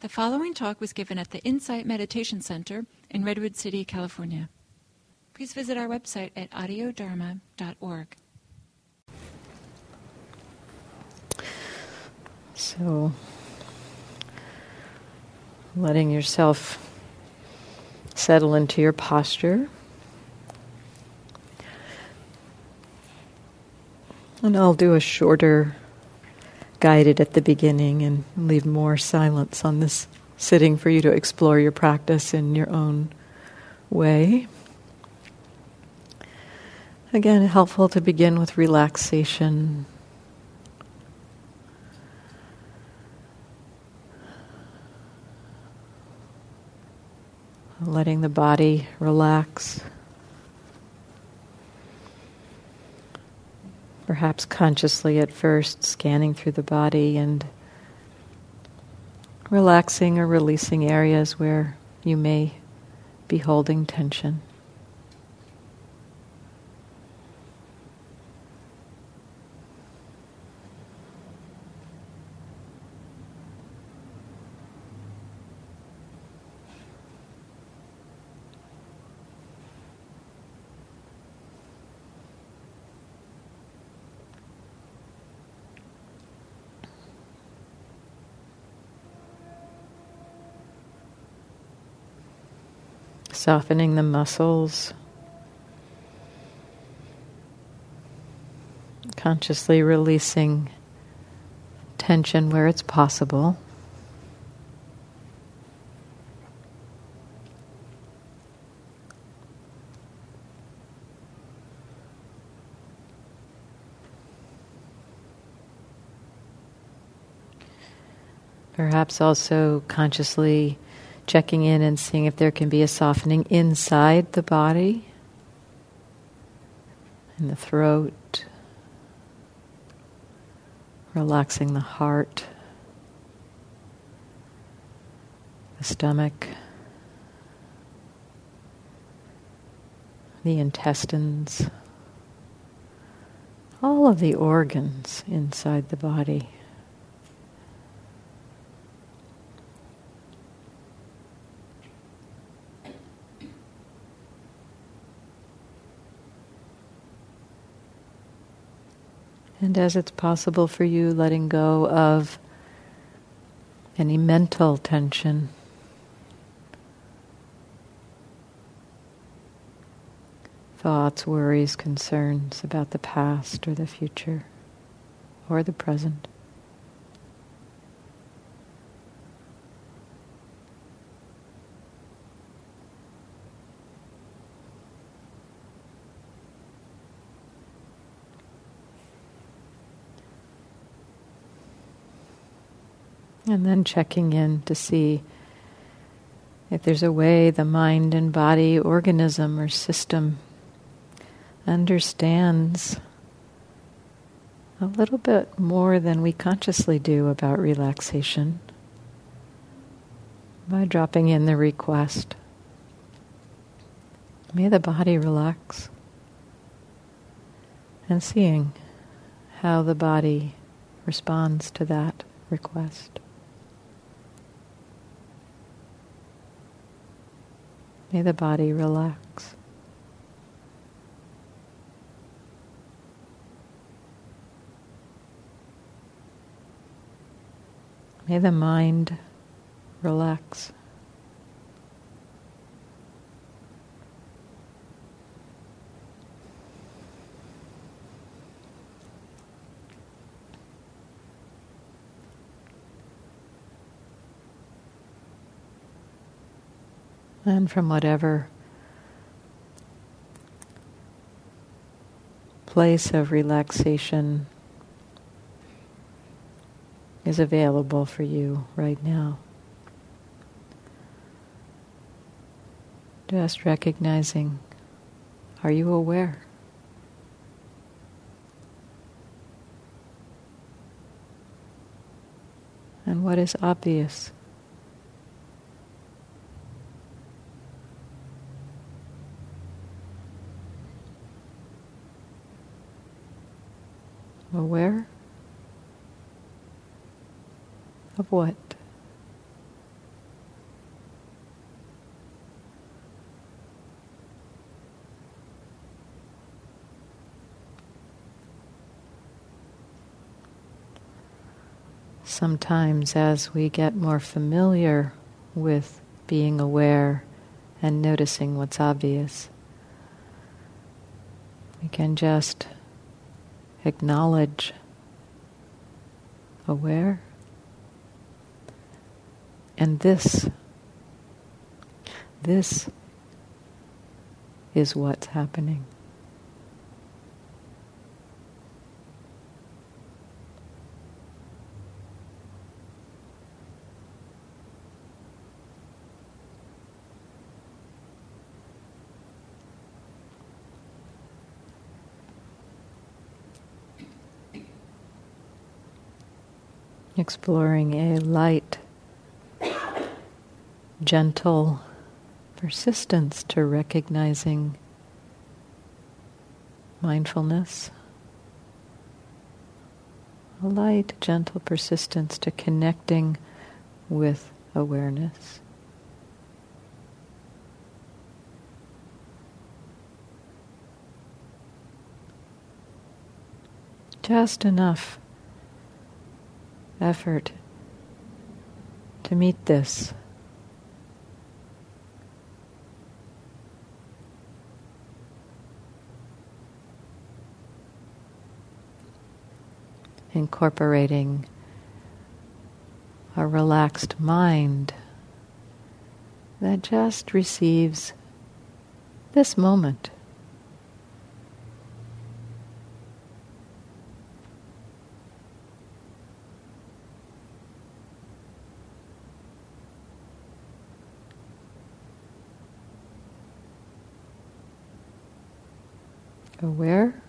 The following talk was given at the Insight Meditation Center in Redwood City, California. Please visit our website at audiodharma.org. So, letting yourself settle into your posture. And I'll do a shorter guided at the beginning and leave more silence on this sitting for you to explore your practice in your own way. Again, helpful to begin with relaxation. Letting the body relax. Perhaps consciously at first, scanning through the body and relaxing or releasing areas where you may be holding tension. Softening the muscles, consciously releasing tension where it's possible. Perhaps also consciously checking in and seeing if there can be a softening inside the body, in the throat, relaxing the heart, the stomach, the intestines, all of the organs inside the body. And as it's possible for you, letting go of any mental tension. Thoughts, worries, concerns about the past or the future or the present. And then checking in to see if there's a way the mind and body organism or system understands a little bit more than we consciously do about relaxation by dropping in the request. May the body relax and seeing how the body responds to that request. May the body relax. May the mind relax. And from whatever place of relaxation is available for you right now. Just recognizing are you aware? And what is obvious? aware of what? Sometimes, as we get more familiar with being aware and noticing what's obvious, we can just acknowledge aware. And this this is what's happening exploring a light, gentle persistence to recognizing mindfulness. A light, gentle persistence to connecting with awareness. Just enough effort to meet this. Incorporating a relaxed mind that just receives this moment. Aware.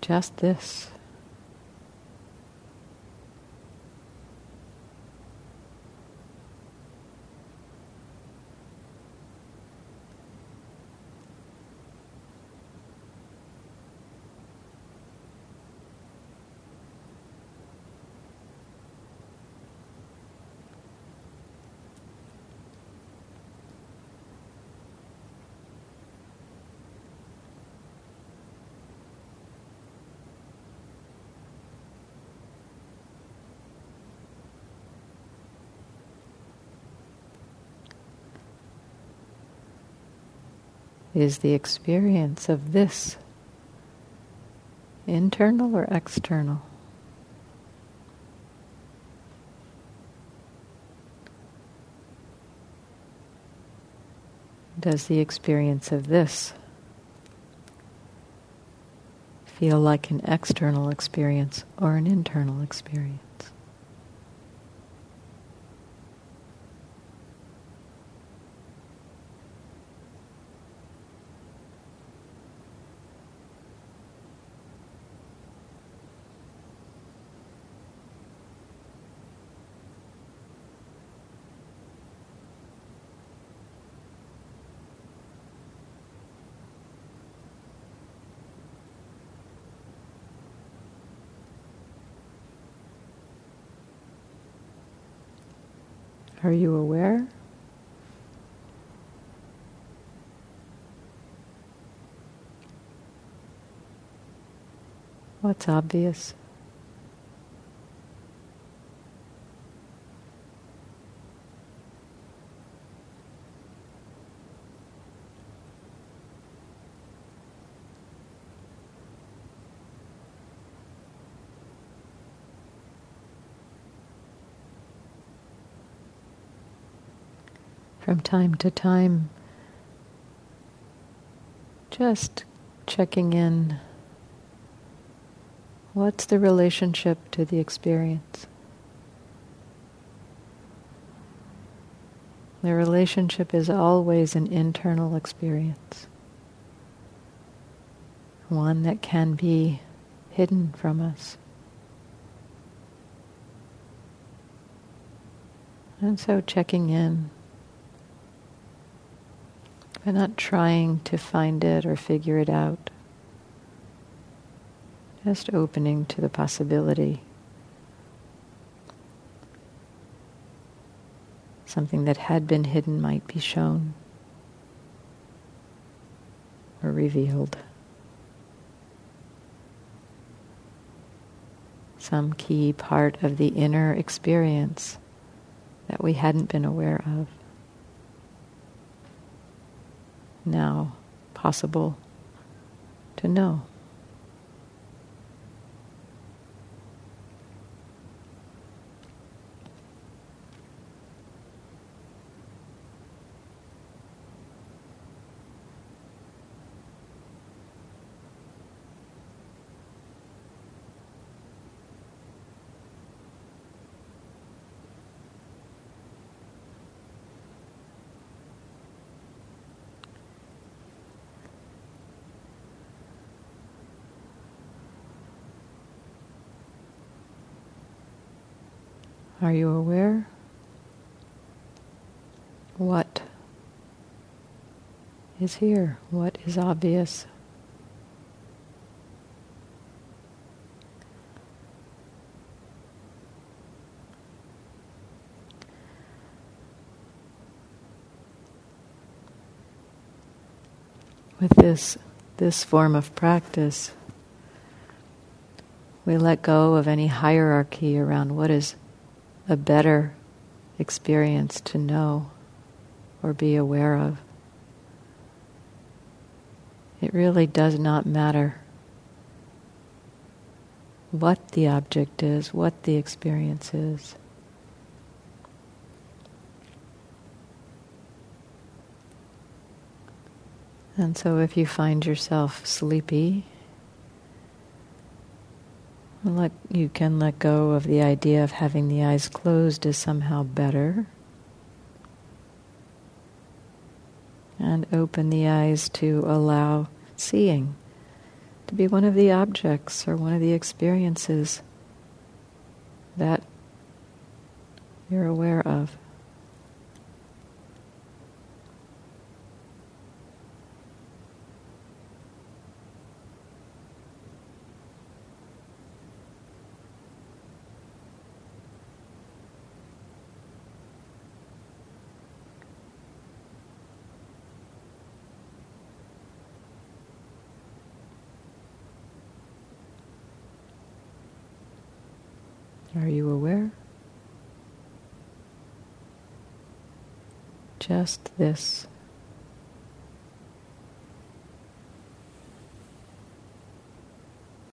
Just this. Is the experience of this internal or external? Does the experience of this feel like an external experience or an internal experience? Are you aware? What's obvious? From time to time, just checking in. What's the relationship to the experience? The relationship is always an internal experience, one that can be hidden from us. And so checking in by not trying to find it or figure it out. Just opening to the possibility. Something that had been hidden might be shown or revealed. some key part of the inner experience that we hadn't been aware of. Now possible to know. Are you aware? What is here? What is obvious? With this, this form of practice, we let go of any hierarchy around what is a better experience to know or be aware of. It really does not matter what the object is, what the experience is. And so if you find yourself sleepy, let, you can let go of the idea of having the eyes closed is somehow better. And open the eyes to allow seeing to be one of the objects or one of the experiences that you're aware of. Are you aware? Just this.